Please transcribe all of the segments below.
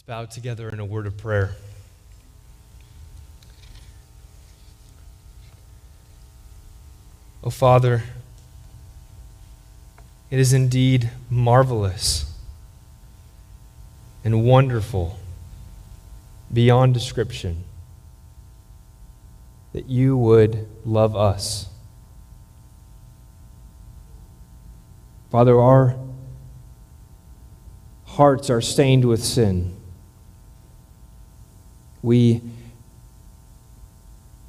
Let's bow together in a word of prayer. Oh, Father, it is indeed marvelous and wonderful beyond description that you would love us. Father, our hearts are stained with sin. We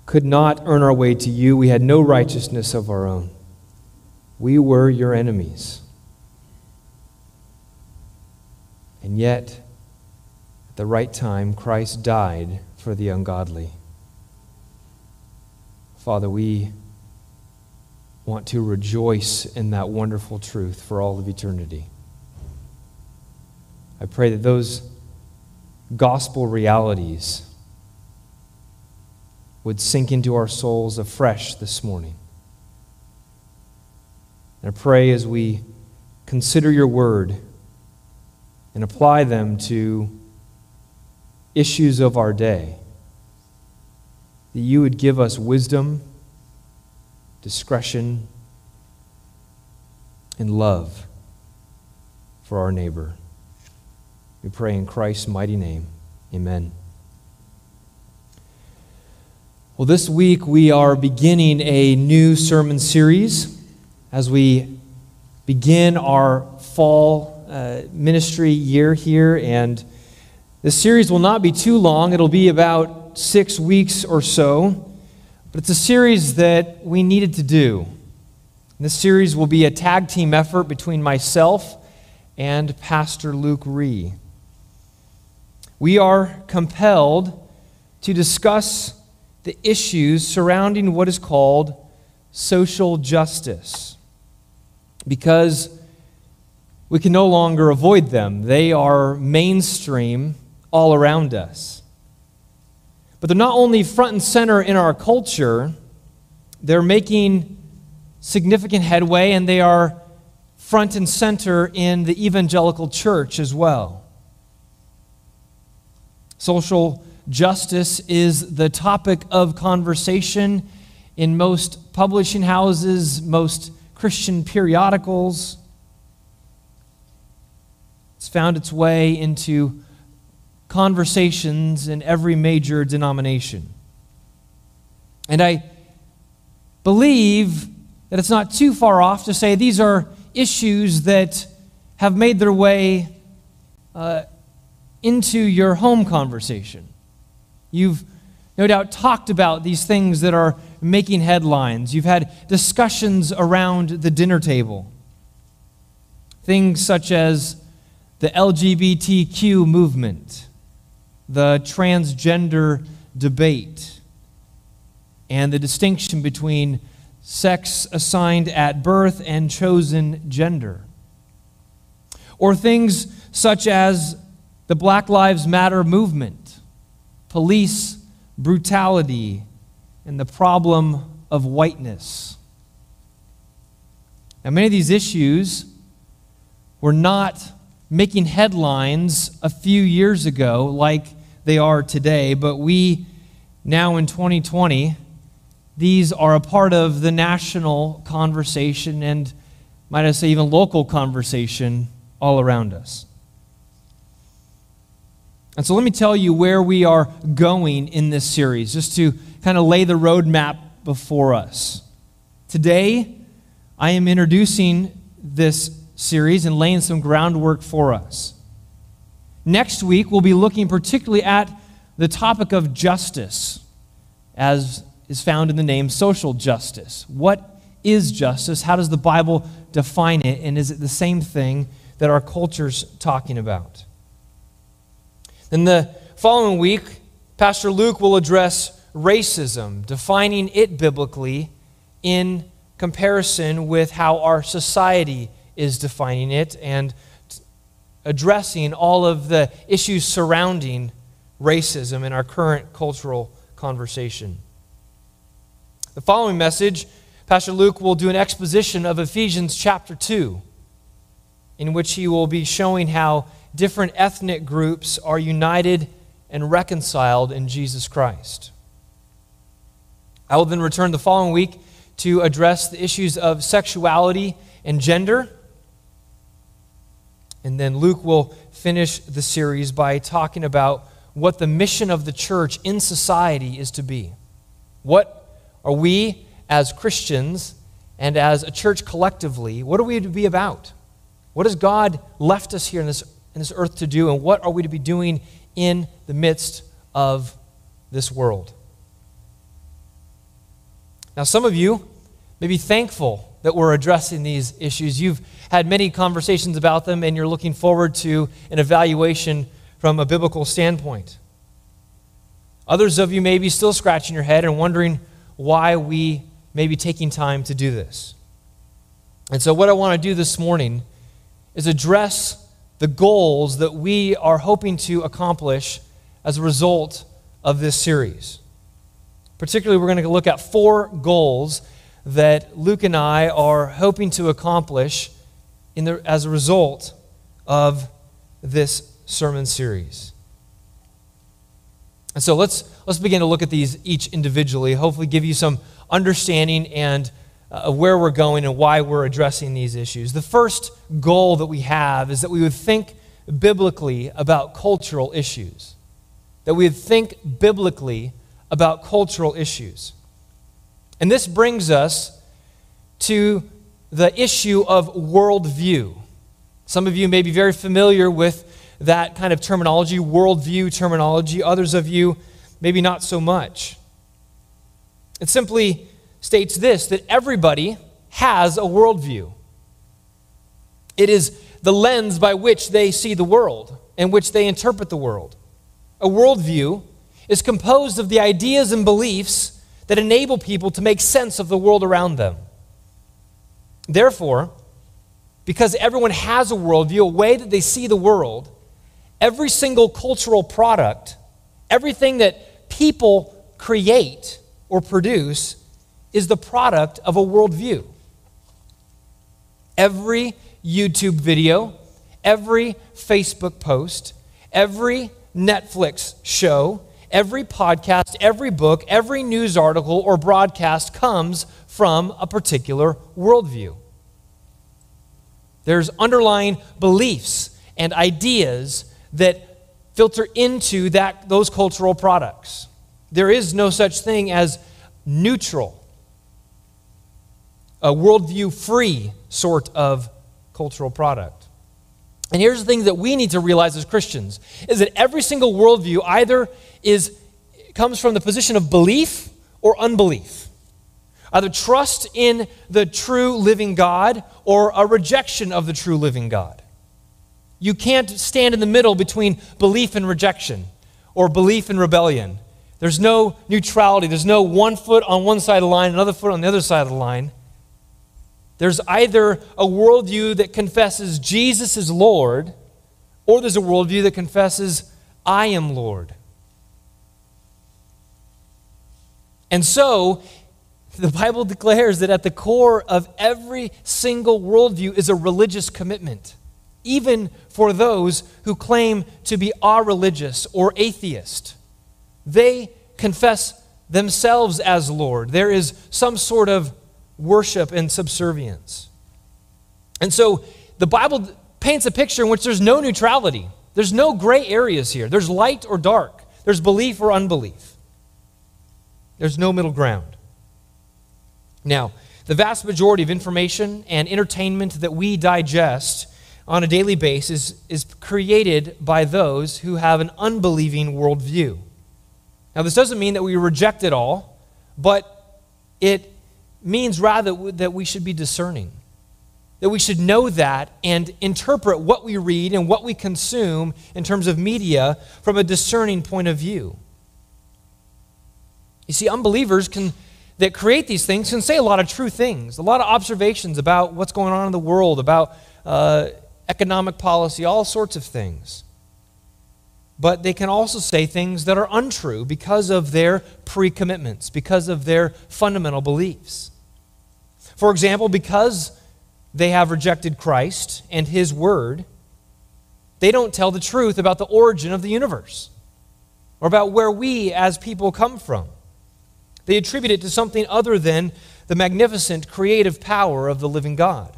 could not earn our way to you. We had no righteousness of our own. We were your enemies. And yet, at the right time, Christ died for the ungodly. Father, we want to rejoice in that wonderful truth for all of eternity. I pray that those gospel realities would sink into our souls afresh this morning. And I pray as we consider your word and apply them to issues of our day, that you would give us wisdom, discretion, and love for our neighbor. We pray in Christ's mighty name. Amen. Well, this week we are beginning a new sermon series as we begin our fall uh, ministry year here. And this series will not be too long, it'll be about six weeks or so. But it's a series that we needed to do. This series will be a tag team effort between myself and Pastor Luke Ree we are compelled to discuss the issues surrounding what is called social justice because we can no longer avoid them. They are mainstream all around us. But they're not only front and center in our culture, they're making significant headway and they are front and center in the evangelical church as well. Social justice is the topic of conversation in most publishing houses, most Christian periodicals. It's found its way into conversations in every major denomination. And I believe that it's not too far off to say these are issues that have made their way uh, into your home conversation. You've no doubt talked about these things that are making headlines. You've had discussions around the dinner table. Things such as the LGBTQ movement, the transgender debate, and the distinction between sex assigned at birth and chosen gender. Or things such as the Black Lives Matter movement, police brutality, and the problem of whiteness. Now, many of these issues were not making headlines a few years ago like they are today, but we now in 2020, these are a part of the national conversation and, might I say, even local conversation all around us. And so let me tell you where we are going in this series, just to kind of lay the roadmap before us. Today, I am introducing this series and laying some groundwork for us. Next week, we'll be looking particularly at the topic of justice, as is found in the name social justice. What is justice? How does the Bible define it? And is it the same thing that our culture's talking about? Then the following week, Pastor Luke will address racism, defining it biblically in comparison with how our society is defining it and addressing all of the issues surrounding racism in our current cultural conversation. The following message, Pastor Luke will do an exposition of Ephesians chapter 2, in which he will be showing how different ethnic groups are united and reconciled in Jesus Christ. I will then return the following week to address the issues of sexuality and gender. And then Luke will finish the series by talking about what the mission of the church in society is to be. What are we as Christians and as a church collectively, what are we to be about? What has God left us here in this, in this earth to do, and what are we to be doing in the midst of this world? Now, some of you may be thankful that we're addressing these issues. You've had many conversations about them, and you're looking forward to an evaluation from a biblical standpoint. Others of you may be still scratching your head and wondering why we may be taking time to do this. And so, what I want to do this morning is address the goals that we are hoping to accomplish as a result of this series. Particularly, we're going to look at four goals that Luke and I are hoping to accomplish in the, as a result of this sermon series. And so let's, let's begin to look at these each individually, hopefully, give you some understanding and uh, where we're going and why we're addressing these issues. The first goal that we have is that we would think biblically about cultural issues. That we would think biblically about cultural issues. And this brings us to the issue of worldview. Some of you may be very familiar with that kind of terminology, worldview terminology. Others of you, maybe not so much. It simply states this that everybody has a worldview. It is the lens by which they see the world and which they interpret the world. A worldview is composed of the ideas and beliefs that enable people to make sense of the world around them. Therefore, because everyone has a worldview, a way that they see the world, every single cultural product, everything that people create or produce, is the product of a worldview. Every YouTube video, every Facebook post, every Netflix show, Every podcast, every book, every news article or broadcast comes from a particular worldview. There's underlying beliefs and ideas that filter into that, those cultural products. There is no such thing as neutral, a worldview free sort of cultural product. And here's the thing that we need to realize as Christians is that every single worldview either is comes from the position of belief or unbelief. Either trust in the true living God or a rejection of the true living God. You can't stand in the middle between belief and rejection or belief and rebellion. There's no neutrality. There's no one foot on one side of the line, another foot on the other side of the line. There's either a worldview that confesses Jesus is Lord, or there's a worldview that confesses I am Lord. And so, the Bible declares that at the core of every single worldview is a religious commitment, even for those who claim to be religious or atheist. They confess themselves as Lord. There is some sort of worship and subservience. And so the Bible paints a picture in which there's no neutrality. There's no gray areas here. There's light or dark. There's belief or unbelief. There's no middle ground. Now, the vast majority of information and entertainment that we digest on a daily basis is created by those who have an unbelieving worldview. Now, this doesn't mean that we reject it all, but it means rather that we should be discerning. That we should know that and interpret what we read and what we consume in terms of media from a discerning point of view. You see, unbelievers can that create these things can say a lot of true things, a lot of observations about what's going on in the world, about uh, economic policy, all sorts of things. But they can also say things that are untrue because of their pre commitments, because of their fundamental beliefs. For example, because they have rejected Christ and His Word, They don't tell the truth about the origin of the universe or about where we as people come from. They attribute it to something other than the magnificent creative power of the living God.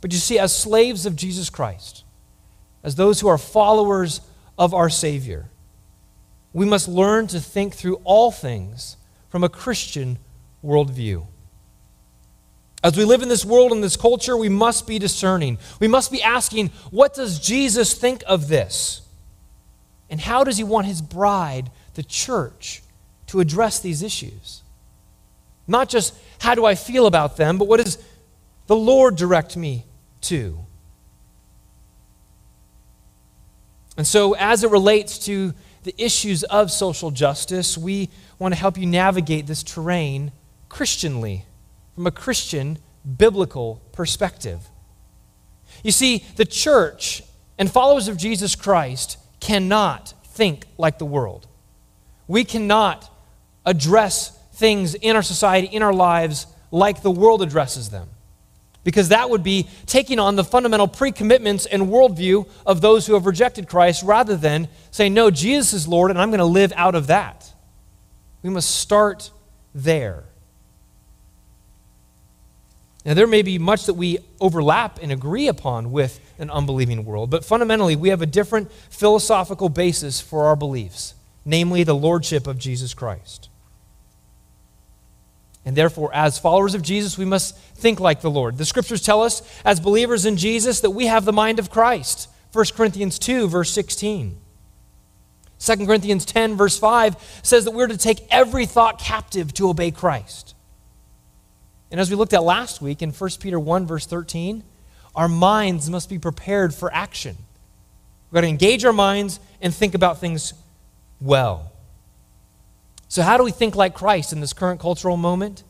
But you see, as slaves of Jesus Christ, as those who are followers of our Savior, we must learn to think through all things from a Christian worldview. As we live in this world and this culture, we must be discerning. We must be asking, what does Jesus think of this? And how does he want his bride, the church, to address these issues? Not just how do I feel about them, but what does the Lord direct me to? And so, as it relates to the issues of social justice, we want to help you navigate this terrain Christianly from a Christian biblical perspective. You see, the church and followers of Jesus Christ cannot think like the world. We cannot address things in our society, in our lives, like the world addresses them. Because that would be taking on the fundamental pre commitments and worldview of those who have rejected Christ rather than saying, No, Jesus is Lord, and I'm going to live out of that. We must start there. Now, there may be much that we overlap and agree upon with an unbelieving world, but fundamentally, we have a different philosophical basis for our beliefs, namely the lordship of Jesus Christ. And therefore, as followers of Jesus, we must think like the Lord. The scriptures tell us, as believers in Jesus, that we have the mind of Christ. 1 Corinthians 2, verse 16. 2 Corinthians 10, verse 5 says that we're to take every thought captive to obey Christ. And as we looked at last week in 1 Peter 1, verse 13, our minds must be prepared for action. We've got to engage our minds and think about things well. So, how do we think like Christ in this current cultural moment?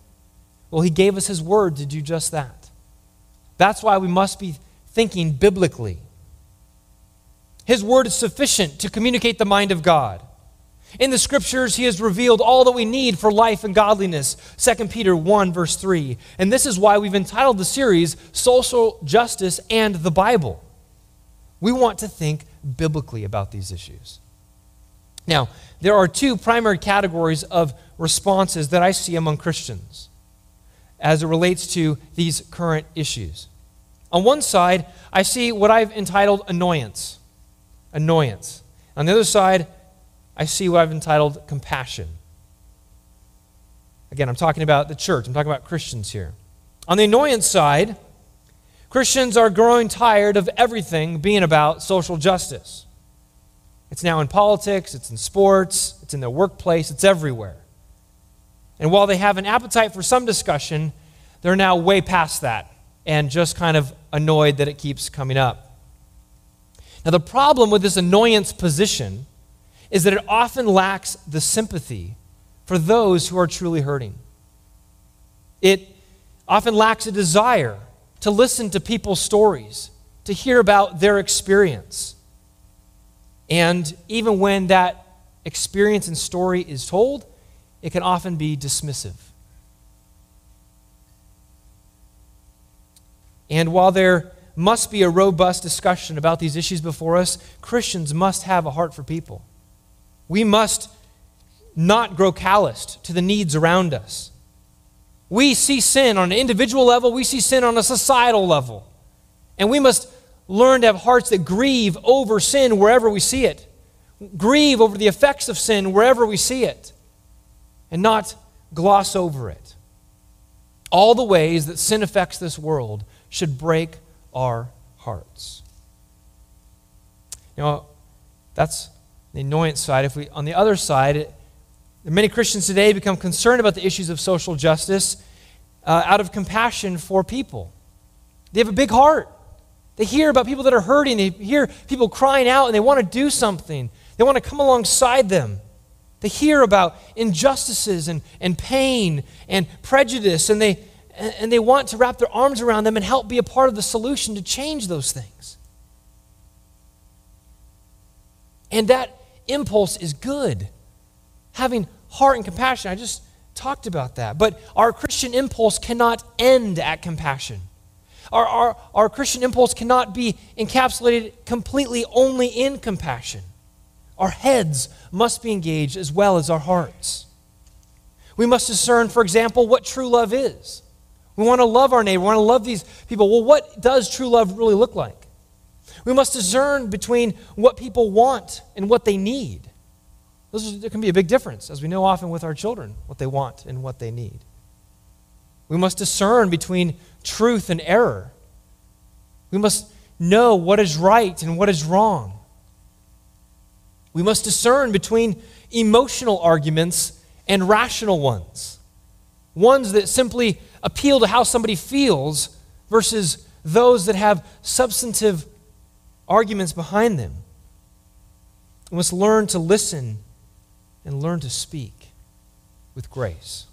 Well, He gave us His word to do just that. That's why we must be thinking biblically. His word is sufficient to communicate the mind of God. In the scriptures, he has revealed all that we need for life and godliness. 2 Peter 1, verse 3. And this is why we've entitled the series Social Justice and the Bible. We want to think biblically about these issues. Now, there are two primary categories of responses that I see among Christians as it relates to these current issues. On one side, I see what I've entitled annoyance. Annoyance. On the other side, I see what I've entitled compassion. Again, I'm talking about the church, I'm talking about Christians here. On the annoyance side, Christians are growing tired of everything being about social justice. It's now in politics, it's in sports, it's in their workplace, it's everywhere. And while they have an appetite for some discussion, they're now way past that and just kind of annoyed that it keeps coming up. Now, the problem with this annoyance position is that it often lacks the sympathy for those who are truly hurting. It often lacks a desire to listen to people's stories, to hear about their experience. And even when that experience and story is told, it can often be dismissive. And while there must be a robust discussion about these issues before us, Christians must have a heart for people. We must not grow calloused to the needs around us. We see sin on an individual level, we see sin on a societal level. And we must learn to have hearts that grieve over sin wherever we see it, grieve over the effects of sin wherever we see it, and not gloss over it. All the ways that sin affects this world should break our hearts. You know, that's the annoyance side. If we, on the other side, many Christians today become concerned about the issues of social justice uh, out of compassion for people. They have a big heart. They hear about people that are hurting. They hear people crying out and they want to do something. They want to come alongside them. They hear about injustices and, and pain and prejudice, and they, and they want to wrap their arms around them and help be a part of the solution to change those things. And that impulse is good. Having heart and compassion, I just talked about that. But our Christian impulse cannot end at compassion. Our, our, our Christian impulse cannot be encapsulated completely only in compassion. Our heads must be engaged as well as our hearts. We must discern, for example, what true love is. We want to love our neighbor, we want to love these people. Well, what does true love really look like? We must discern between what people want and what they need. Those, there can be a big difference, as we know often with our children, what they want and what they need. We must discern between truth and error. We must know what is right and what is wrong. We must discern between emotional arguments and rational ones, ones that simply appeal to how somebody feels versus those that have substantive arguments behind them. We must learn to listen and learn to speak with grace.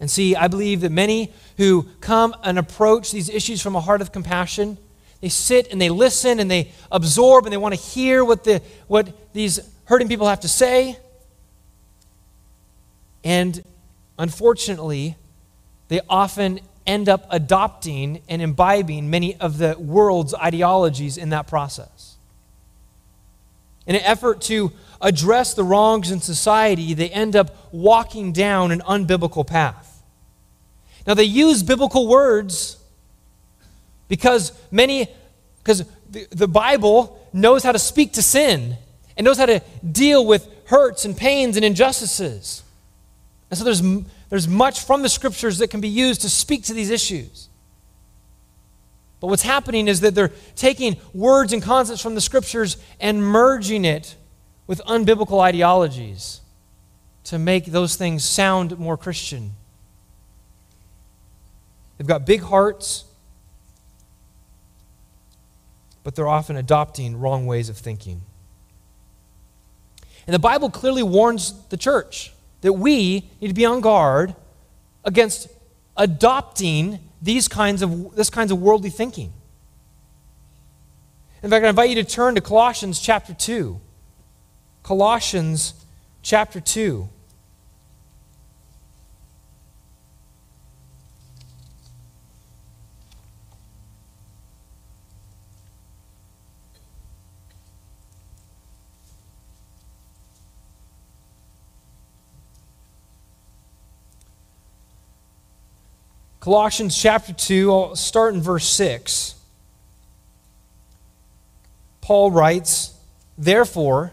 And see, I believe that many who come and approach these issues from a heart of compassion, they sit and they listen and they absorb and they want to hear what, the, what these hurting people have to say. And unfortunately, they often end up adopting and imbibing many of the world's ideologies in that process. In an effort to address the wrongs in society, they end up walking down an unbiblical path. Now, they use biblical words because many, because the, the Bible knows how to speak to sin and knows how to deal with hurts and pains and injustices. And so there's there's much from the scriptures that can be used to speak to these issues. But what's happening is that they're taking words and concepts from the scriptures and merging it with unbiblical ideologies to make those things sound more Christian. They've got big hearts, but they're often adopting wrong ways of thinking. And the Bible clearly warns the church that we need to be on guard against adopting these kinds of, this kinds of worldly thinking. In fact, I invite you to turn to Colossians chapter 2. Colossians chapter 2. Colossians chapter 2, I'll start in verse 6. Paul writes, Therefore,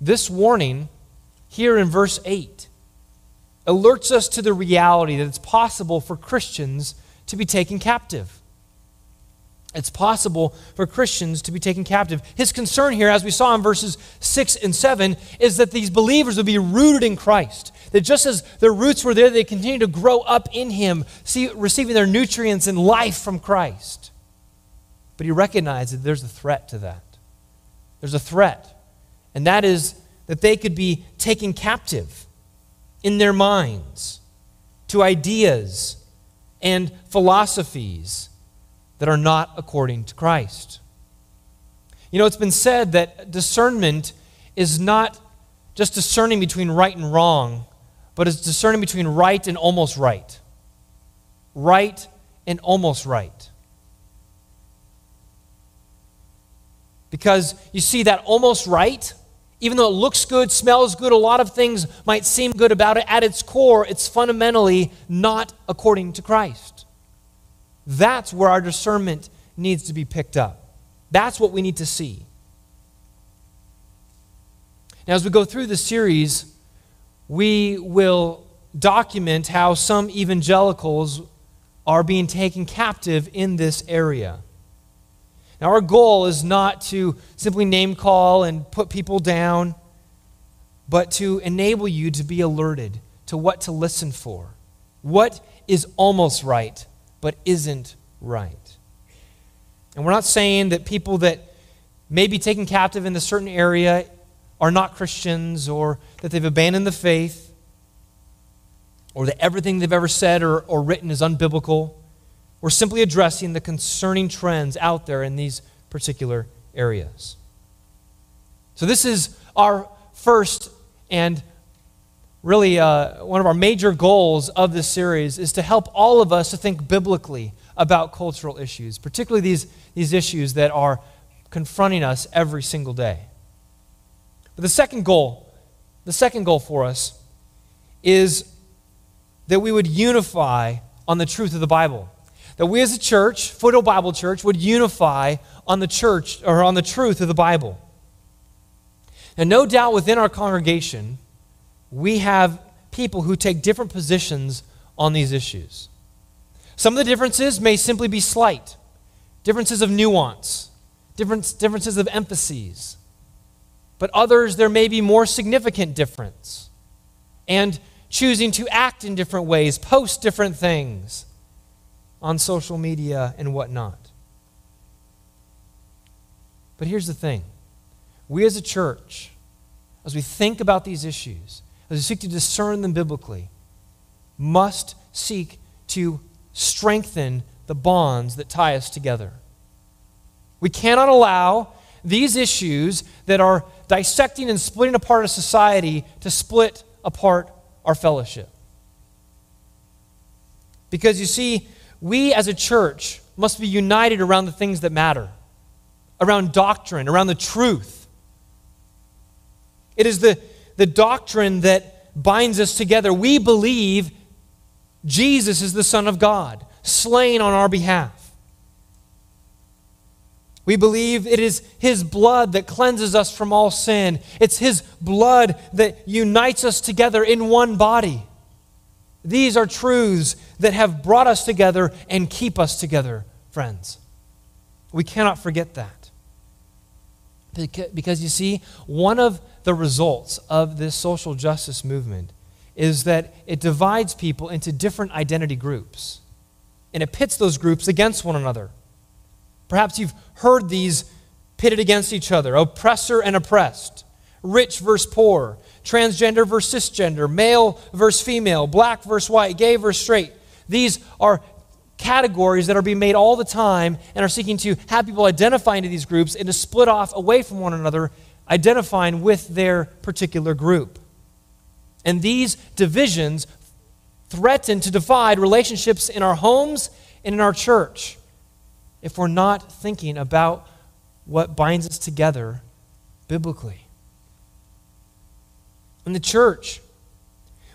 This warning here in verse 8 alerts us to the reality that it's possible for Christians to be taken captive it's possible for Christians to be taken captive. His concern here, as we saw in verses 6 and 7, is that these believers would be rooted in Christ. That just as their roots were there, they continue to grow up in Him, see, receiving their nutrients and life from Christ. But he recognized that there's a threat to that. There's a threat, and that is that they could be taken captive in their minds to ideas and philosophies that are not according to Christ. You know, it's been said that discernment is not just discerning between right and wrong, but it's discerning between right and almost right. Right and almost right. Because you see, that almost right, even though it looks good, smells good, a lot of things might seem good about it, at its core, it's fundamentally not according to Christ. That's where our discernment needs to be picked up. That's what we need to see. Now, as we go through the series, we will document how some evangelicals are being taken captive in this area. Now, our goal is not to simply name call and put people down, but to enable you to be alerted to what to listen for What is almost right, but isn't right? And we're not saying that people that may be taken captive in a certain area are not Christians or that they've abandoned the faith or that everything they've ever said or, or written is unbiblical. We're simply addressing the concerning trends out there in these particular areas. So, this is our first and really uh, one of our major goals of this series is to help all of us to think biblically about cultural issues, particularly these, these issues that are confronting us every single day. But the second goal, the second goal for us is that we would unify on the truth of the Bible. That we as a church, Foothill Bible Church, would unify on the church or on the truth of the Bible. And no doubt within our congregation, we have people who take different positions on these issues. Some of the differences may simply be slight differences of nuance, different, differences of emphases. But others, there may be more significant difference. And choosing to act in different ways, post different things on social media and whatnot. But here's the thing we as a church, as we think about these issues, as we seek to discern them biblically, must seek to strengthen the bonds that tie us together. We cannot allow these issues that are dissecting and splitting apart a society to split apart our fellowship. Because you see, we as a church must be united around the things that matter, around doctrine, around the truth. It is the, the doctrine that binds us together. We believe Jesus is the Son of God, slain on our behalf. We believe it is His blood that cleanses us from all sin. It's His blood that unites us together in one body. These are truths that have brought us together and keep us together, friends. We cannot forget that. Because you see, one of the results of this social justice movement is that it divides people into different identity groups. And it pits those groups against one another. Perhaps you've heard these pitted against each other oppressor and oppressed, rich versus poor, transgender versus cisgender, male versus female, black versus white, gay versus straight. These are categories that are being made all the time and are seeking to have people identify into these groups and to split off away from one another, identifying with their particular group. And these divisions threaten to divide relationships in our homes and in our church if we're not thinking about what binds us together biblically. In the church,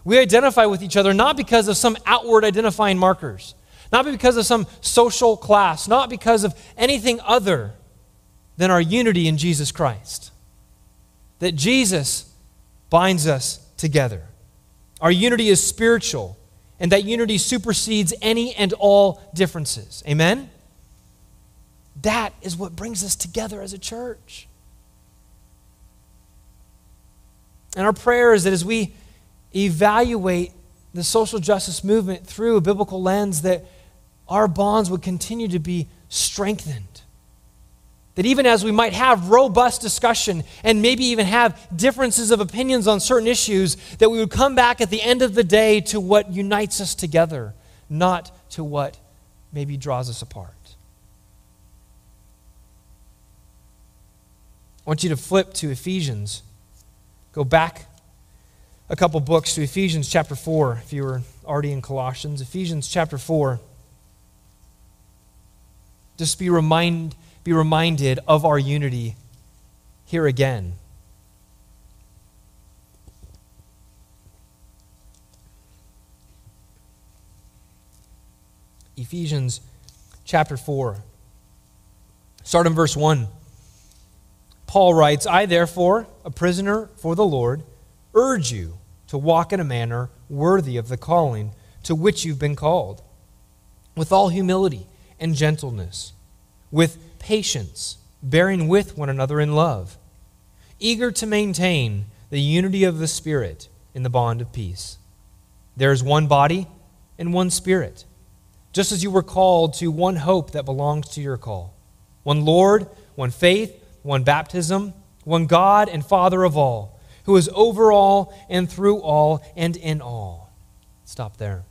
we identify with each other not because of some outward identifying markers, not because of some social class, not because of anything other than our unity in Jesus Christ. That Jesus binds us together. Our unity is spiritual, and that unity supersedes any and all differences. Amen? That is what brings us together as a church. And our prayer is that as we evaluate the social justice movement through a biblical lens, that our bonds would continue to be strengthened that even as we might have robust discussion and maybe even have differences of opinions on certain issues, that we would come back at the end of the day to what unites us together, not to what maybe draws us apart. I want you to flip to Ephesians. Go back a couple books to Ephesians chapter 4, if you were already in Colossians. Ephesians chapter 4. Just be reminded be reminded of our unity here again. Ephesians chapter 4. Start in verse 1. Paul writes, I therefore, a prisoner for the Lord, urge you to walk in a manner worthy of the calling to which you've been called, with all humility and gentleness, with patience, bearing with one another in love, eager to maintain the unity of the Spirit in the bond of peace. There is one body and one Spirit, just as you were called to one hope that belongs to your call one Lord, one faith, one baptism, one God and Father of all, who is over all and through all and in all. Stop there.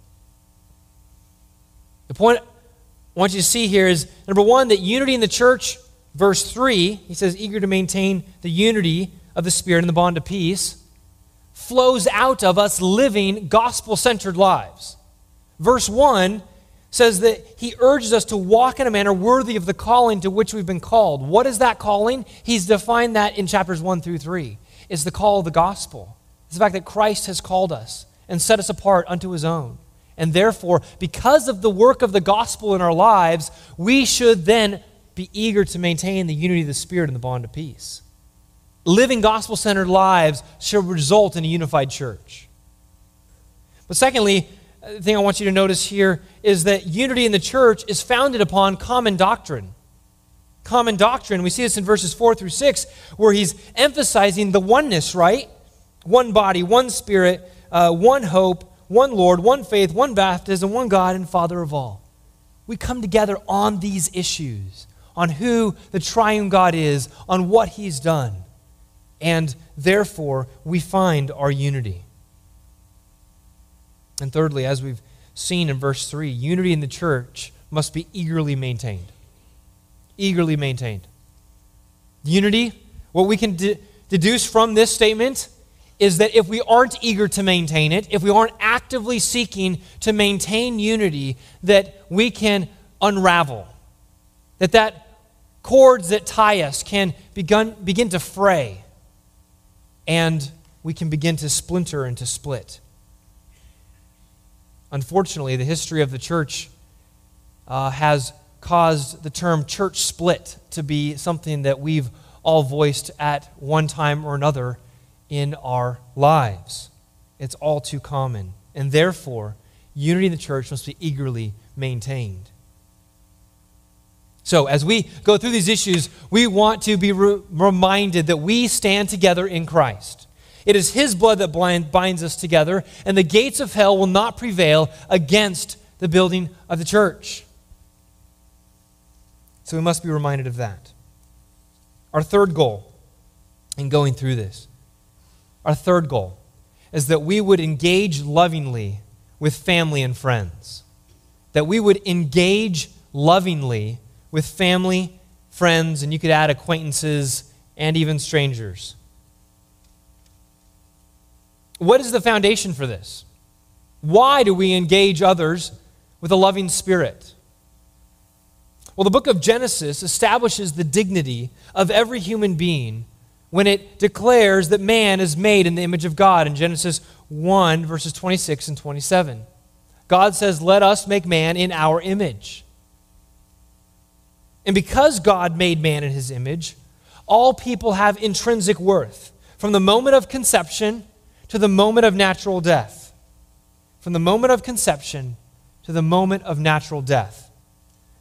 The point I want you to see here is number one, that unity in the church, verse 3, he says, eager to maintain the unity of the Spirit and the bond of peace, flows out of us living gospel centered lives. Verse 1 says that he urges us to walk in a manner worthy of the calling to which we've been called. What is that calling? He's defined that in chapters 1 through 3. It's the call of the gospel. It's the fact that Christ has called us and set us apart unto his own. And therefore, because of the work of the gospel in our lives, we should then be eager to maintain the unity of the Spirit and the bond of peace. Living gospel centered lives should result in a unified church. But secondly, the thing I want you to notice here is that unity in the church is founded upon common doctrine. Common doctrine. We see this in verses 4 through 6, where he's emphasizing the oneness, right? One body, one spirit, uh, one hope, one Lord, one faith, one baptism, one God and Father of all. We come together on these issues, on who the triune God is, on what he's done. And therefore, we find our unity. And thirdly, as we've seen in verse 3, unity in the church must be eagerly maintained. Eagerly maintained. Unity, what we can de- deduce from this statement is that if we aren't eager to maintain it, if we aren't actively seeking to maintain unity, that we can unravel. That that cords that tie us can begun, begin to fray and we can begin to splinter and to split. Unfortunately, the history of the church uh, has caused the term church split to be something that we've all voiced at one time or another in our lives. It's all too common. And therefore, unity in the church must be eagerly maintained. So, as we go through these issues, we want to be re- reminded that we stand together in Christ. It is His blood that blind, binds us together, and the gates of hell will not prevail against the building of the church. So we must be reminded of that. Our third goal in going through this, our third goal is that we would engage lovingly with family and friends. That we would engage lovingly with family, friends, and you could add acquaintances and even strangers. What is the foundation for this? Why do we engage others with a loving spirit? Well, the book of Genesis establishes the dignity of every human being when it declares that man is made in the image of God in Genesis 1, verses 26 and 27. God says, Let us make man in our image. And because God made man in his image, all people have intrinsic worth. From the moment of conception to the moment of natural death. From the moment of conception to the moment of natural death.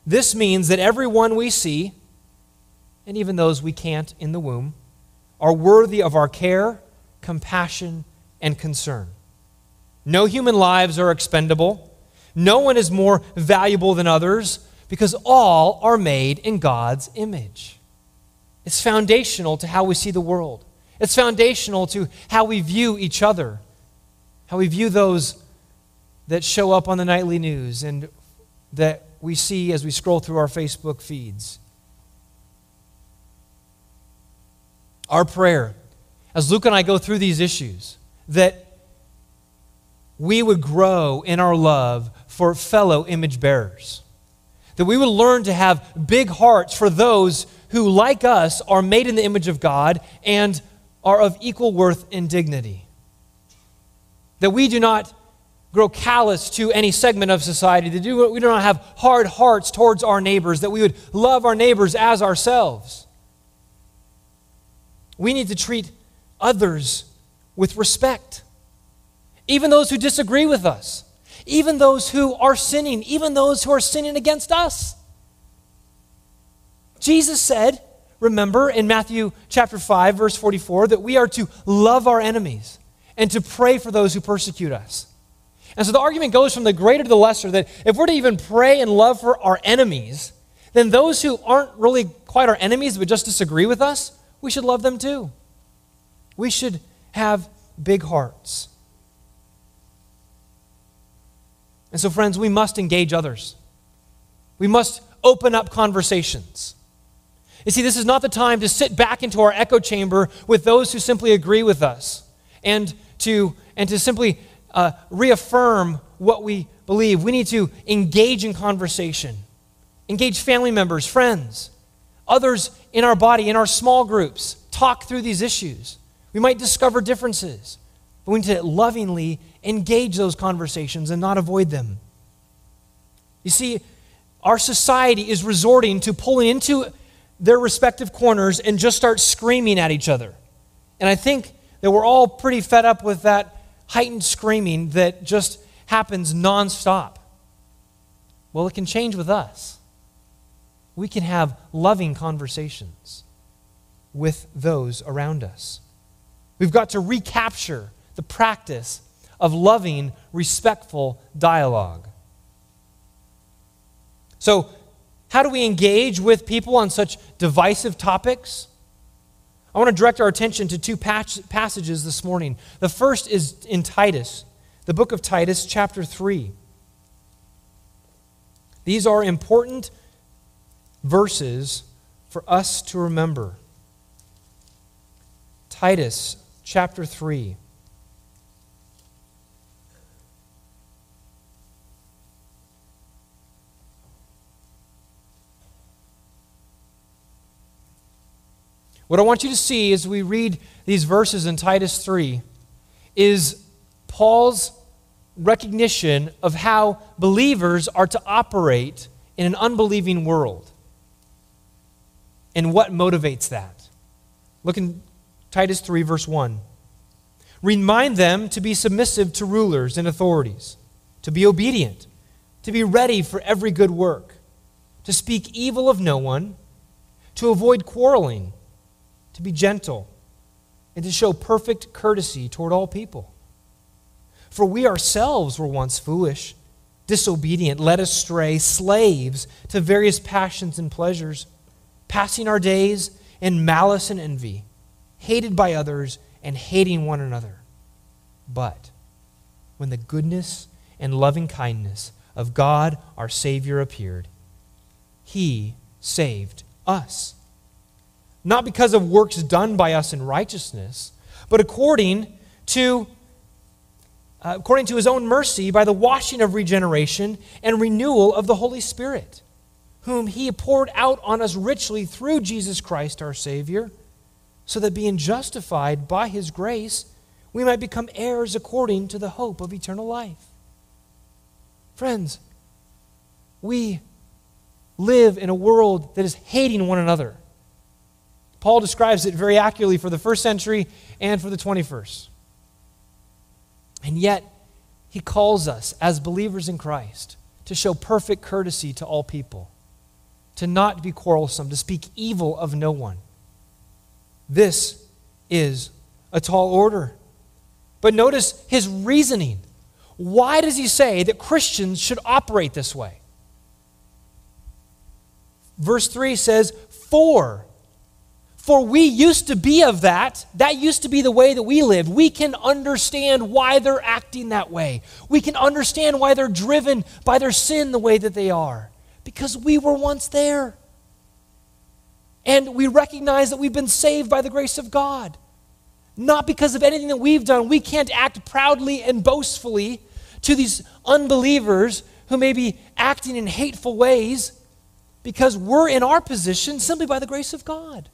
This means that everyone we see, and even those we can't in the womb, are worthy of our care, compassion, and concern. No human lives are expendable. No one is more valuable than others because all are made in God's image. It's foundational to how we see the world. It's foundational to how we view each other, how we view those that show up on the nightly news and that we see as we scroll through our Facebook feeds. Our prayer, as Luke and I go through these issues, that we would grow in our love for fellow image bearers. That we would learn to have big hearts for those who, like us, are made in the image of God and are of equal worth and dignity. That we do not grow callous to any segment of society, that do we do not have hard hearts towards our neighbors, that we would love our neighbors as ourselves. We need to treat others with respect, even those who disagree with us, even those who are sinning, even those who are sinning against us. Jesus said, remember in Matthew chapter 5, verse 44, that we are to love our enemies and to pray for those who persecute us. And so the argument goes from the greater to the lesser that if we're to even pray and love for our enemies, then those who aren't really quite our enemies but just disagree with us, we should love them too. We should have big hearts. And so, friends, we must engage others. We must open up conversations. You see, this is not the time to sit back into our echo chamber with those who simply agree with us and to, and to simply uh, reaffirm what we believe. We need to engage in conversation, engage family members, friends, others in our body, in our small groups, talk through these issues. We might discover differences, but we need to lovingly engage those conversations and not avoid them. You see, our society is resorting to pulling into their respective corners and just start screaming at each other. And I think that we're all pretty fed up with that heightened screaming that just happens nonstop. Well, it can change with us. We can have loving conversations with those around us. We've got to recapture the practice of loving, respectful dialogue. So, how do we engage with people on such divisive topics? I want to direct our attention to two passages this morning. The first is in Titus, the book of Titus, chapter 3. These are important verses for us to remember. Titus, chapter 3. What I want you to see as we read these verses in Titus 3 is Paul's recognition of how believers are to operate in an unbelieving world and what motivates that. Look in Titus 3, verse 1. Remind them to be submissive to rulers and authorities, to be obedient, to be ready for every good work, to speak evil of no one, to avoid quarreling to be gentle, and to show perfect courtesy toward all people. For we ourselves were once foolish, disobedient, led astray, slaves to various passions and pleasures, passing our days in malice and envy, hated by others and hating one another. But when the goodness and loving kindness of God our Savior appeared, He saved us not because of works done by us in righteousness, but according to uh, according to his own mercy by the washing of regeneration and renewal of the Holy Spirit, whom he poured out on us richly through Jesus Christ our Savior, so that being justified by his grace, we might become heirs according to the hope of eternal life. Friends, we live in a world that is hating one another. Paul describes it very accurately for the first century and for the 21st. And yet, he calls us as believers in Christ to show perfect courtesy to all people, to not be quarrelsome, to speak evil of no one. This is a tall order. But notice his reasoning. Why does he say that Christians should operate this way? Verse 3 says, For for we used to be of that. That used to be the way that we lived. We can understand why they're acting that way. We can understand why they're driven by their sin the way that they are. Because we were once there. And we recognize that we've been saved by the grace of God. Not because of anything that we've done. We can't act proudly and boastfully to these unbelievers who may be acting in hateful ways because we're in our position simply by the grace of God.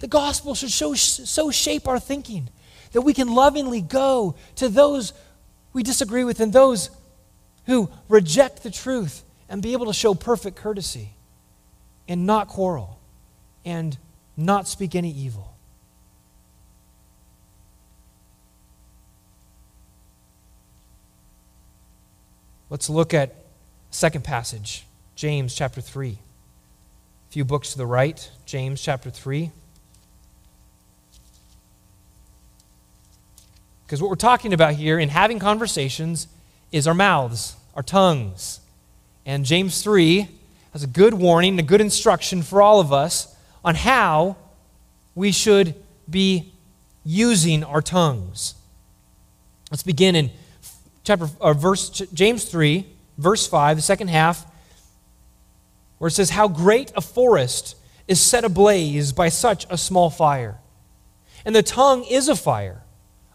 The gospel should so, so shape our thinking that we can lovingly go to those we disagree with and those who reject the truth and be able to show perfect courtesy and not quarrel and not speak any evil. Let's look at second passage, James chapter 3. A few books to the right, James chapter 3. Because what we're talking about here in having conversations is our mouths, our tongues. And James 3 has a good warning, a good instruction for all of us on how we should be using our tongues. Let's begin in chapter or verse James 3, verse 5, the second half, where it says, How great a forest is set ablaze by such a small fire. And the tongue is a fire,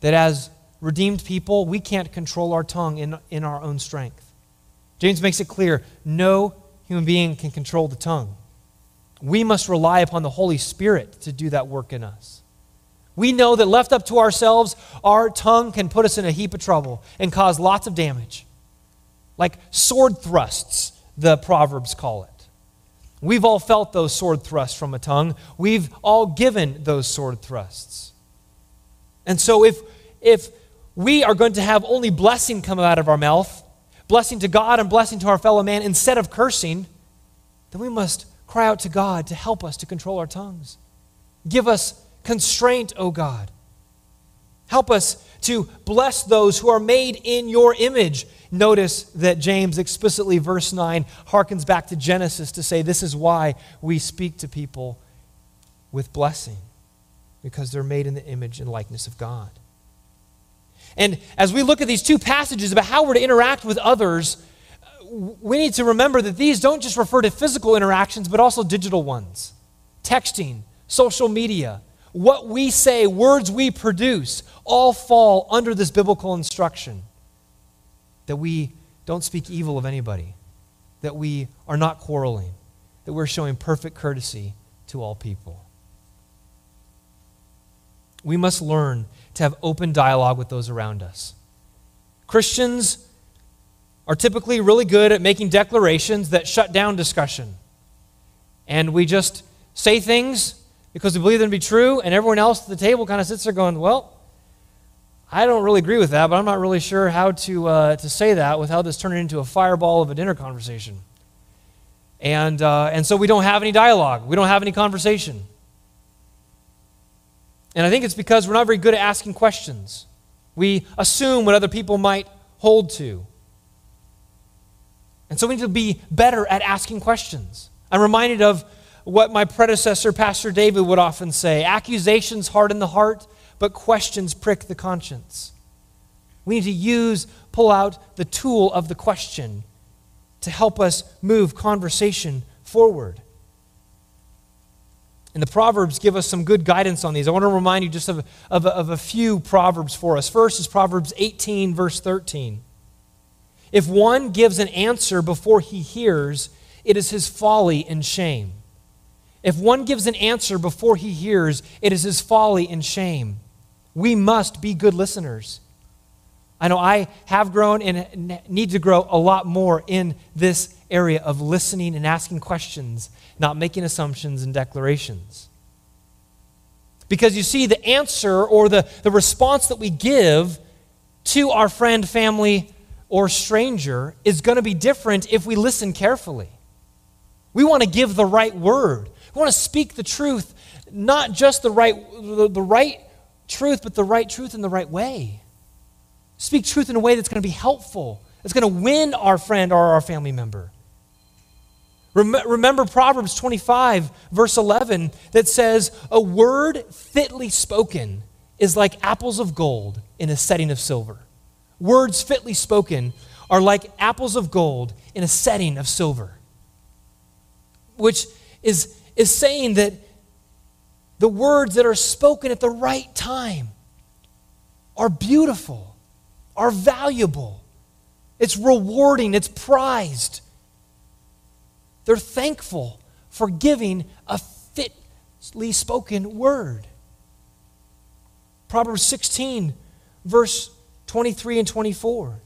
that as redeemed people, we can't control our tongue in, in our own strength. James makes it clear no human being can control the tongue. We must rely upon the Holy Spirit to do that work in us. We know that left up to ourselves, our tongue can put us in a heap of trouble and cause lots of damage. Like sword thrusts, the Proverbs call it. We've all felt those sword thrusts from a tongue. We've all given those sword thrusts. And so if if we are going to have only blessing come out of our mouth, blessing to God and blessing to our fellow man instead of cursing, then we must cry out to God to help us to control our tongues. Give us constraint, O God. Help us to bless those who are made in your image. Notice that James explicitly, verse 9, harkens back to Genesis to say this is why we speak to people with blessing, because they're made in the image and likeness of God. And as we look at these two passages about how we're to interact with others, we need to remember that these don't just refer to physical interactions, but also digital ones texting, social media, what we say, words we produce, all fall under this biblical instruction that we don't speak evil of anybody, that we are not quarreling, that we're showing perfect courtesy to all people. We must learn to have open dialogue with those around us. Christians are typically really good at making declarations that shut down discussion. And we just say things because we believe them to be true, and everyone else at the table kind of sits there going, Well, I don't really agree with that, but I'm not really sure how to, uh, to say that without this turning into a fireball of a dinner conversation. And, uh, and so we don't have any dialogue, we don't have any conversation. And I think it's because we're not very good at asking questions. We assume what other people might hold to. And so we need to be better at asking questions. I'm reminded of what my predecessor, Pastor David, would often say accusations harden the heart, but questions prick the conscience. We need to use, pull out the tool of the question to help us move conversation forward. And the Proverbs give us some good guidance on these. I want to remind you just of, of, of a few Proverbs for us. First is Proverbs 18, verse 13. If one gives an answer before he hears, it is his folly and shame. If one gives an answer before he hears, it is his folly and shame. We must be good listeners. I know I have grown and need to grow a lot more in this area of listening and asking questions, not making assumptions and declarations. Because you see, the answer or the, the response that we give to our friend, family, or stranger is going to be different if we listen carefully. We want to give the right word. We want to speak the truth, not just the right, the, the right truth, but the right truth in the right way. Speak truth in a way that's going to be helpful, that's going to win our friend or our family member. Remember Proverbs 25, verse 11, that says, A word fitly spoken is like apples of gold in a setting of silver. Words fitly spoken are like apples of gold in a setting of silver. Which is, is saying that the words that are spoken at the right time are beautiful, are valuable, it's rewarding, it's prized. They're thankful for giving a fitly spoken word. Proverbs 16, verse 23 and 24.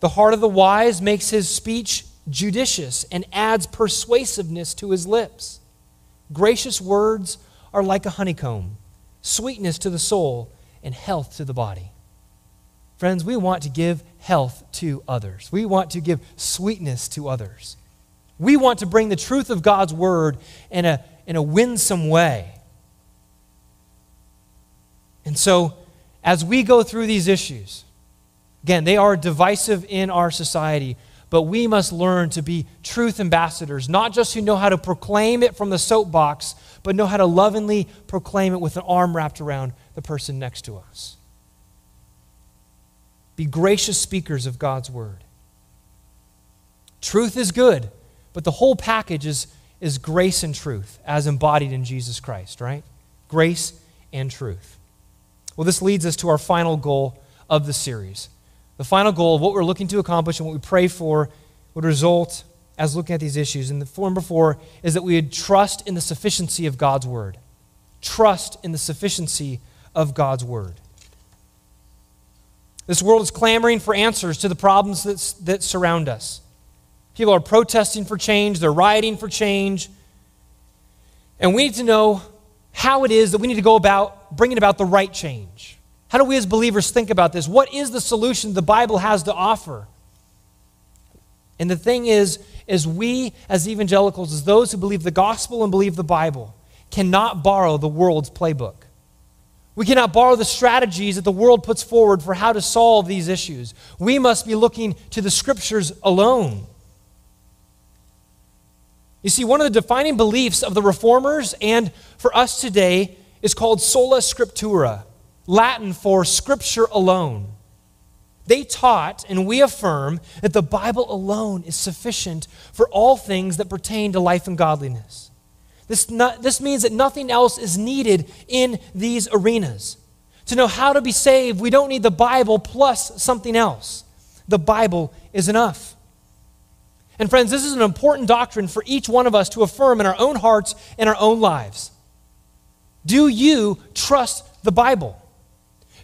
The heart of the wise makes his speech judicious and adds persuasiveness to his lips. Gracious words are like a honeycomb, sweetness to the soul and health to the body. Friends, we want to give health to others. We want to give sweetness to others. We want to bring the truth of God's word in a, in a winsome way. And so, as we go through these issues, again, they are divisive in our society, but we must learn to be truth ambassadors, not just who know how to proclaim it from the soapbox, but know how to lovingly proclaim it with an arm wrapped around the person next to us. Be gracious speakers of God's word. Truth is good, but the whole package is, is grace and truth as embodied in Jesus Christ, right? Grace and truth. Well, this leads us to our final goal of the series. The final goal of what we're looking to accomplish and what we pray for would result as looking at these issues. And the form before is that we would trust in the sufficiency of God's word. Trust in the sufficiency of God's word. This world is clamoring for answers to the problems that, that surround us. People are protesting for change, they're rioting for change. And we need to know how it is that we need to go about bringing about the right change. How do we as believers think about this? What is the solution the Bible has to offer? And the thing is, is we as evangelicals, as those who believe the gospel and believe the Bible, cannot borrow the world's playbook. We cannot borrow the strategies that the world puts forward for how to solve these issues. We must be looking to the scriptures alone. You see, one of the defining beliefs of the reformers and for us today is called sola scriptura, Latin for scripture alone. They taught, and we affirm, that the Bible alone is sufficient for all things that pertain to life and godliness. This, not, this means that nothing else is needed in these arenas. To know how to be saved, we don't need the Bible plus something else. The Bible is enough. And friends, this is an important doctrine for each one of us to affirm in our own hearts and our own lives. Do you trust the Bible?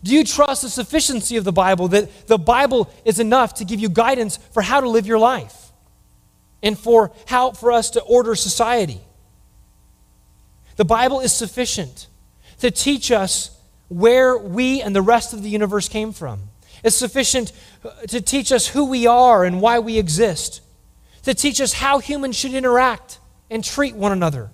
Do you trust the sufficiency of the Bible, that the Bible is enough to give you guidance for how to live your life and for how for us to order society? The Bible is sufficient to teach us where we and the rest of the universe came from. It's sufficient uh, to teach us who we are and why we exist to teach us how humans should interact and treat one another,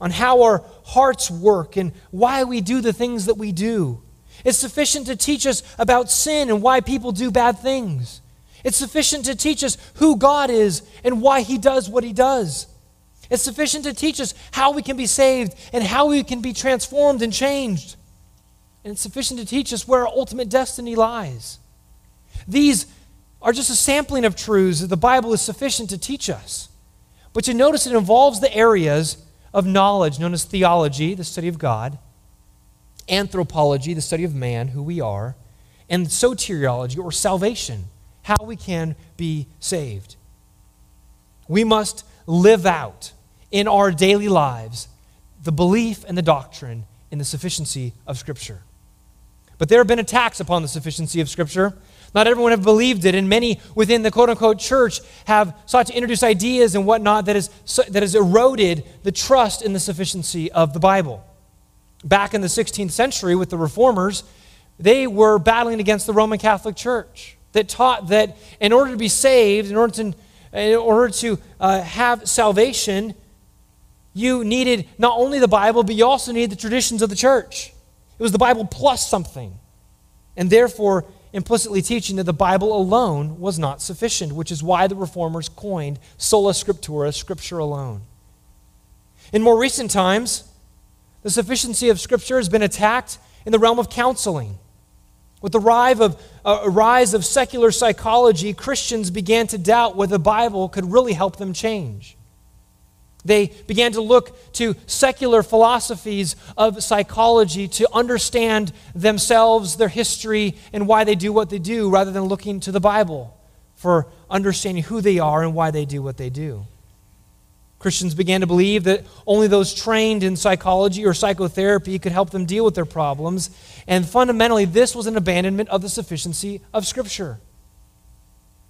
on how our hearts work and why we do the things that we do. It's sufficient to teach us about sin and why people do bad things. It's sufficient to teach us who God is and why He does what He does. It's sufficient to teach us how we can be saved and how we can be transformed and changed. And it's sufficient to teach us where our ultimate destiny lies. These are just a sampling of truths that the Bible is sufficient to teach us. But you notice it involves the areas of knowledge known as theology, the study of God, anthropology, the study of man, who we are, and soteriology, or salvation, how we can be saved. We must live out in our daily lives the belief and the doctrine in the sufficiency of Scripture. But there have been attacks upon the sufficiency of Scripture. Not everyone have believed it, and many within the quote unquote church have sought to introduce ideas and whatnot that, is, that has eroded the trust in the sufficiency of the Bible. Back in the 16th century with the reformers, they were battling against the Roman Catholic Church that taught that in order to be saved, in order to, in order to uh, have salvation, you needed not only the Bible, but you also needed the traditions of the church. It was the Bible plus something. And therefore, implicitly teaching that the Bible alone was not sufficient, which is why the reformers coined sola scriptura, scripture alone. In more recent times, the sufficiency of scripture has been attacked in the realm of counseling. With the rise of, uh, rise of secular psychology, Christians began to doubt whether the Bible could really help them change. They began to look to secular philosophies of psychology to understand themselves, their history, and why they do what they do, rather than looking to the Bible for understanding who they are and why they do what they do. Christians began to believe that only those trained in psychology or psychotherapy could help them deal with their problems, and fundamentally, this was an abandonment of the sufficiency of Scripture.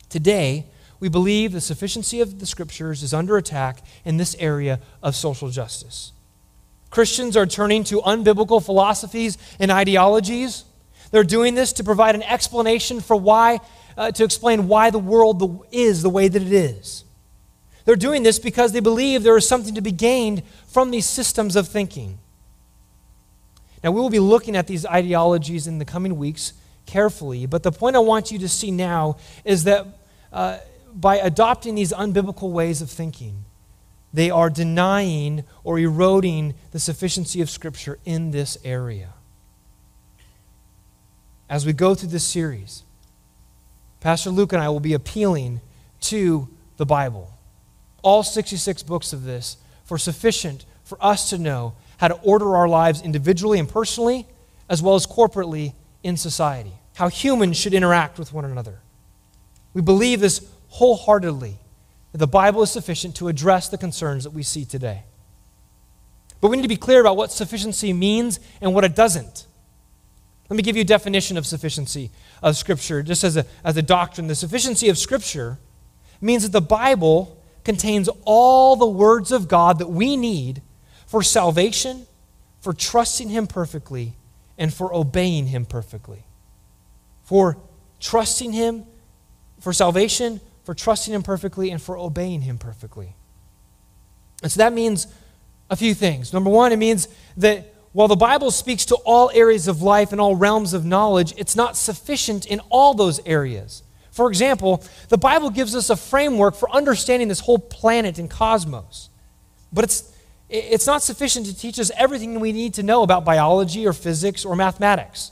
Today, we believe the sufficiency of the Scriptures is under attack in this area of social justice. Christians are turning to unbiblical philosophies and ideologies. They're doing this to provide an explanation for why, uh, to explain why the world is the way that it is. They're doing this because they believe there is something to be gained from these systems of thinking. Now, we will be looking at these ideologies in the coming weeks carefully, but the point I want you to see now is that uh, by adopting these unbiblical ways of thinking, they are denying or eroding the sufficiency of Scripture in this area. As we go through this series, Pastor Luke and I will be appealing to the Bible all 66 books of this for sufficient for us to know how to order our lives individually and personally, as well as corporately in society, how humans should interact with one another. We believe this wholeheartedly that the Bible is sufficient to address the concerns that we see today. But we need to be clear about what sufficiency means and what it doesn't. Let me give you a definition of sufficiency of Scripture, just as a, as a doctrine. The sufficiency of Scripture means that the Bible contains all the words of God that we need for salvation, for trusting Him perfectly, and for obeying Him perfectly. For trusting Him, for salvation, for trusting Him perfectly, and for obeying Him perfectly. And so that means a few things. Number one, it means that while the Bible speaks to all areas of life and all realms of knowledge, it's not sufficient in all those areas. For example, the Bible gives us a framework for understanding this whole planet and cosmos. But it's, it's not sufficient to teach us everything we need to know about biology or physics or mathematics.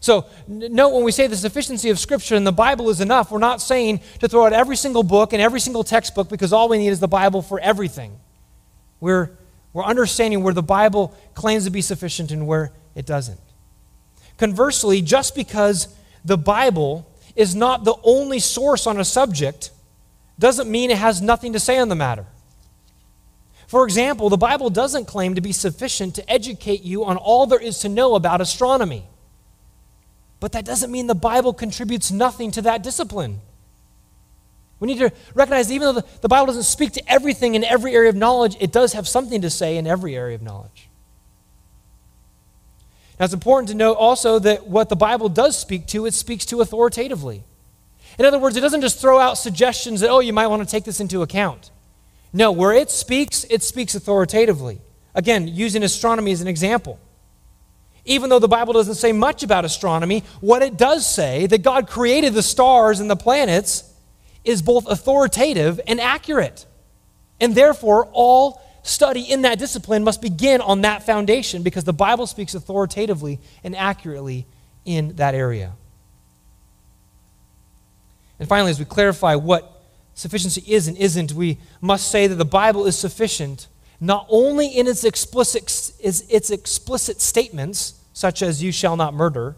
So, note when we say the sufficiency of Scripture and the Bible is enough, we're not saying to throw out every single book and every single textbook because all we need is the Bible for everything. We're, we're understanding where the Bible claims to be sufficient and where it doesn't. Conversely, just because the Bible is not the only source on a subject doesn't mean it has nothing to say on the matter. For example, the Bible doesn't claim to be sufficient to educate you on all there is to know about astronomy. But that doesn't mean the Bible contributes nothing to that discipline. We need to recognize that even though the, Bible doesn't speak to everything in every area of knowledge, it does have something to say in every area of knowledge. Now, it's important to note also that what the Bible does speak to, it speaks to authoritatively. In other words, it doesn't just throw out suggestions that, oh, you might want to take this into account. No, where it speaks, it speaks authoritatively. Again, using astronomy as an example. Even though the Bible doesn't say much about astronomy, what it does say, that God created the stars and the planets, is both authoritative and accurate. And therefore, all study in that discipline must begin on that foundation because the Bible speaks authoritatively and accurately in that area. And finally, as we clarify what sufficiency is and isn't, we must say that the Bible is sufficient not only in its explicit, its explicit statements, such as you shall not murder,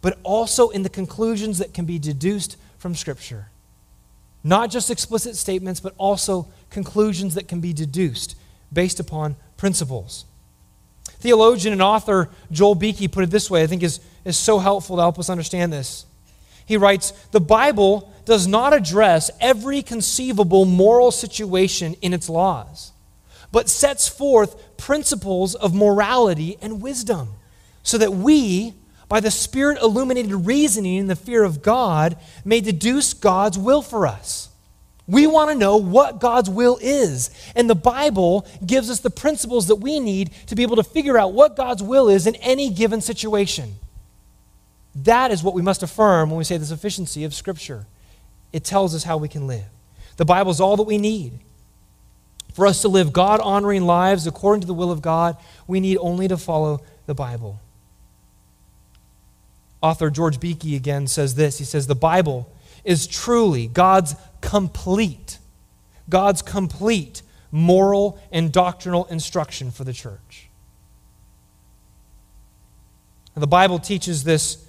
but also in the conclusions that can be deduced from Scripture. Not just explicit statements, but also conclusions that can be deduced based upon principles. Theologian and author Joel Beeke put it this way, I think is, is so helpful to help us understand this. He writes The Bible does not address every conceivable moral situation in its laws, but sets forth principles of morality and wisdom, so that we, by the Spirit illuminated reasoning in the fear of God, may deduce God's will for us. We want to know what God's will is. And the Bible gives us the principles that we need to be able to figure out what God's will is in any given situation. That is what we must affirm when we say the sufficiency of Scripture. It tells us how we can live. The Bible is all that we need. For us to live God honoring lives according to the will of God, we need only to follow the Bible. Author George Beeke again says this He says, The Bible is truly God's complete, God's complete moral and doctrinal instruction for the church. The Bible teaches this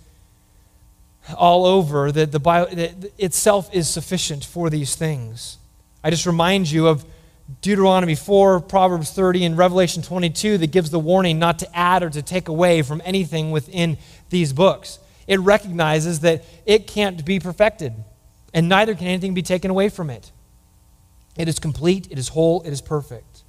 all over that the Bible that itself is sufficient for these things. I just remind you of Deuteronomy 4, Proverbs 30, and Revelation 22 that gives the warning not to add or to take away from anything within these books. It recognizes that it can't be perfected, and neither can anything be taken away from it. It is complete, it is whole, it is perfect.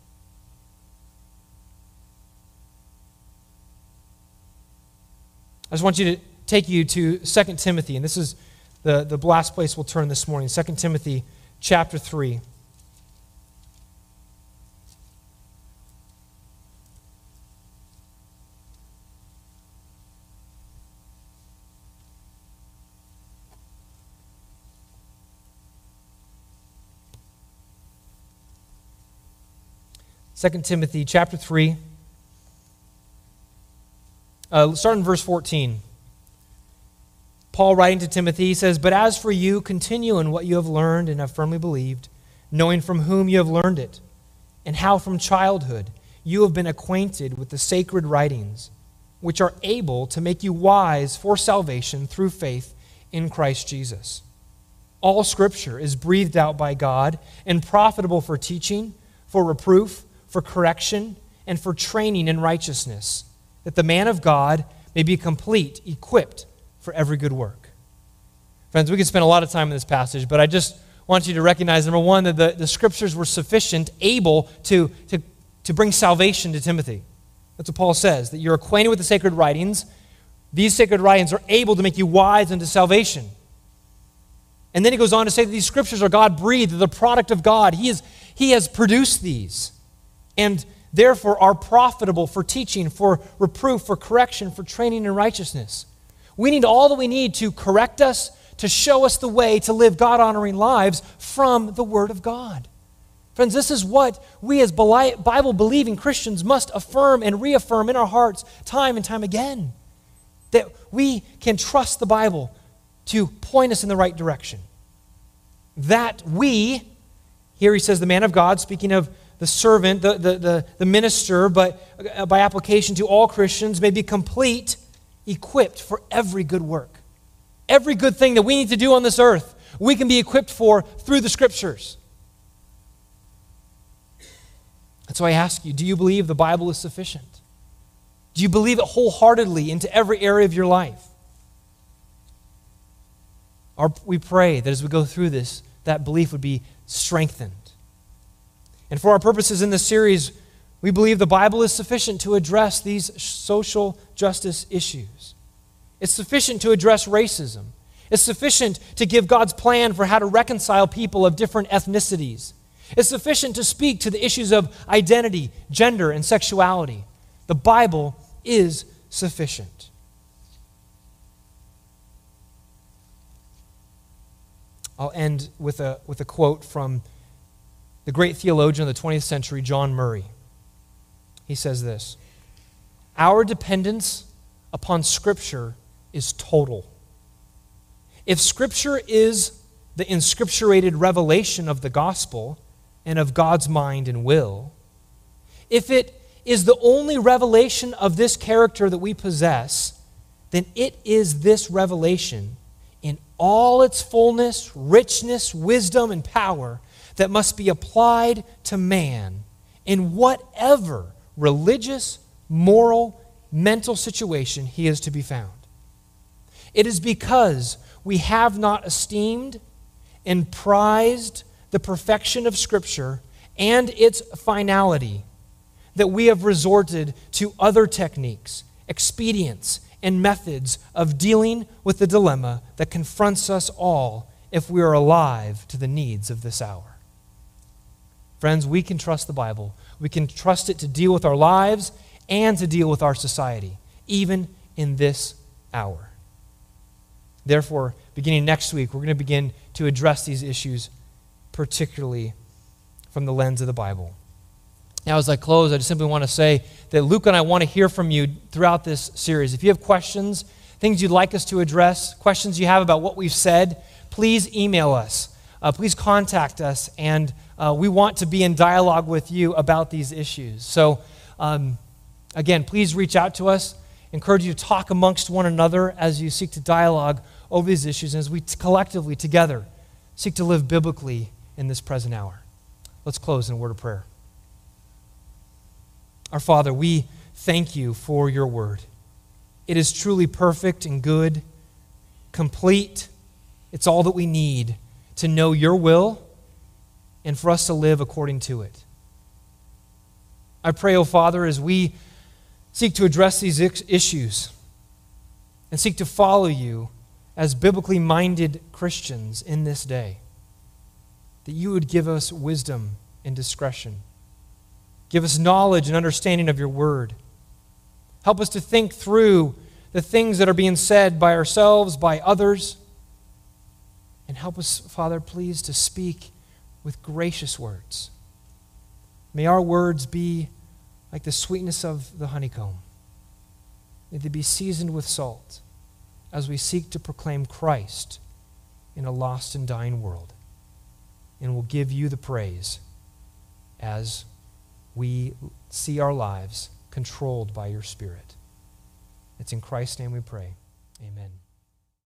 I just want you to take you to 2 Timothy, and this is the, the last place we'll turn this morning 2 Timothy chapter 3. 2 Timothy chapter 3, uh, in verse 14. Paul writing to Timothy, he says, But as for you, continue in what you have learned and have firmly believed, knowing from whom you have learned it, and how from childhood you have been acquainted with the sacred writings, which are able to make you wise for salvation through faith in Christ Jesus. All scripture is breathed out by God and profitable for teaching, for reproof, for correction, and for training in righteousness, that the man of God may be complete, equipped for every good work. Friends, we could spend a lot of time in this passage, but I just want you to recognize number one, that the, the scriptures were sufficient, able to, to, to bring salvation to Timothy. That's what Paul says, that you're acquainted with the sacred writings. These sacred writings are able to make you wise unto salvation. And then he goes on to say that these scriptures are God breathed, the product of God. He, is, he has produced these and therefore are profitable for teaching, for reproof, for correction, for training in righteousness. We need all that we need to correct us, to show us the way to live God honoring lives from the Word of God. Friends, this is what we as Bible believing Christians must affirm and reaffirm in our hearts time and time again. That we can trust the Bible to point us in the right direction. That we, here he says, the man of God, speaking of the servant, the, the, the, the minister, but uh, by application to all Christians, may be complete, equipped for every good work. Every good thing that we need to do on this earth, we can be equipped for through the scriptures. And so I ask you do you believe the Bible is sufficient? Do you believe it wholeheartedly into every area of your life? Our, we pray that as we go through this, that belief would be strengthened. And for our purposes in this series, we believe the Bible is sufficient to address these social justice issues. It's sufficient to address racism. It's sufficient to give God's plan for how to reconcile people of different ethnicities. It's sufficient to speak to the issues of identity, gender, and sexuality. The Bible is sufficient. I'll end with a, with a quote from the great theologian of the 20th century, John Murray. He says this Our dependence upon Scripture is total. If Scripture is the inscripturated revelation of the gospel and of God's mind and will, if it is the only revelation of this character that we possess, then it is this revelation in all its fullness, richness, wisdom, and power that must be applied to man in whatever religious, moral, mental situation he is to be found. It is because we have not esteemed and prized the perfection of Scripture and its finality that we have resorted to other techniques, expedients, and methods of dealing with the dilemma that confronts us all if we are alive to the needs of this hour. Friends, we can trust the Bible. We can trust it to deal with our lives and to deal with our society, even in this hour. Therefore, beginning next week, we're going to begin to address these issues, particularly from the lens of the Bible. Now, as I close, I just simply want to say that Luke and I want to hear from you throughout this series. If you have questions things you'd like us to address, questions you have about what we've said, please email us. Uh, please contact us, and uh, we want to be in dialogue with you about these issues. So, um, again, please reach out to us. Encourage you to talk amongst one another as you seek to dialogue over these issues, and as we t- collectively, together, seek to live biblically in this present hour. Let's close in a word of prayer. Our Father, we thank you for your word. It is truly perfect and good, complete. It's all that we need to know your will and for us to live according to it. I pray, O oh Father, as we seek to address these issues and seek to follow you as biblically minded Christians in this day, that you would give us wisdom and discretion. Give us knowledge and understanding of your word. Help us to think through the things that are being said by ourselves, by others. And help us, Father, please, to speak with gracious words. May our words be like the sweetness of the honeycomb. May they be seasoned with salt as we seek to proclaim Christ in a lost and dying world. And we'll give you the praise as we see our lives controlled by your Spirit. It's in Christ's name we pray. Amen.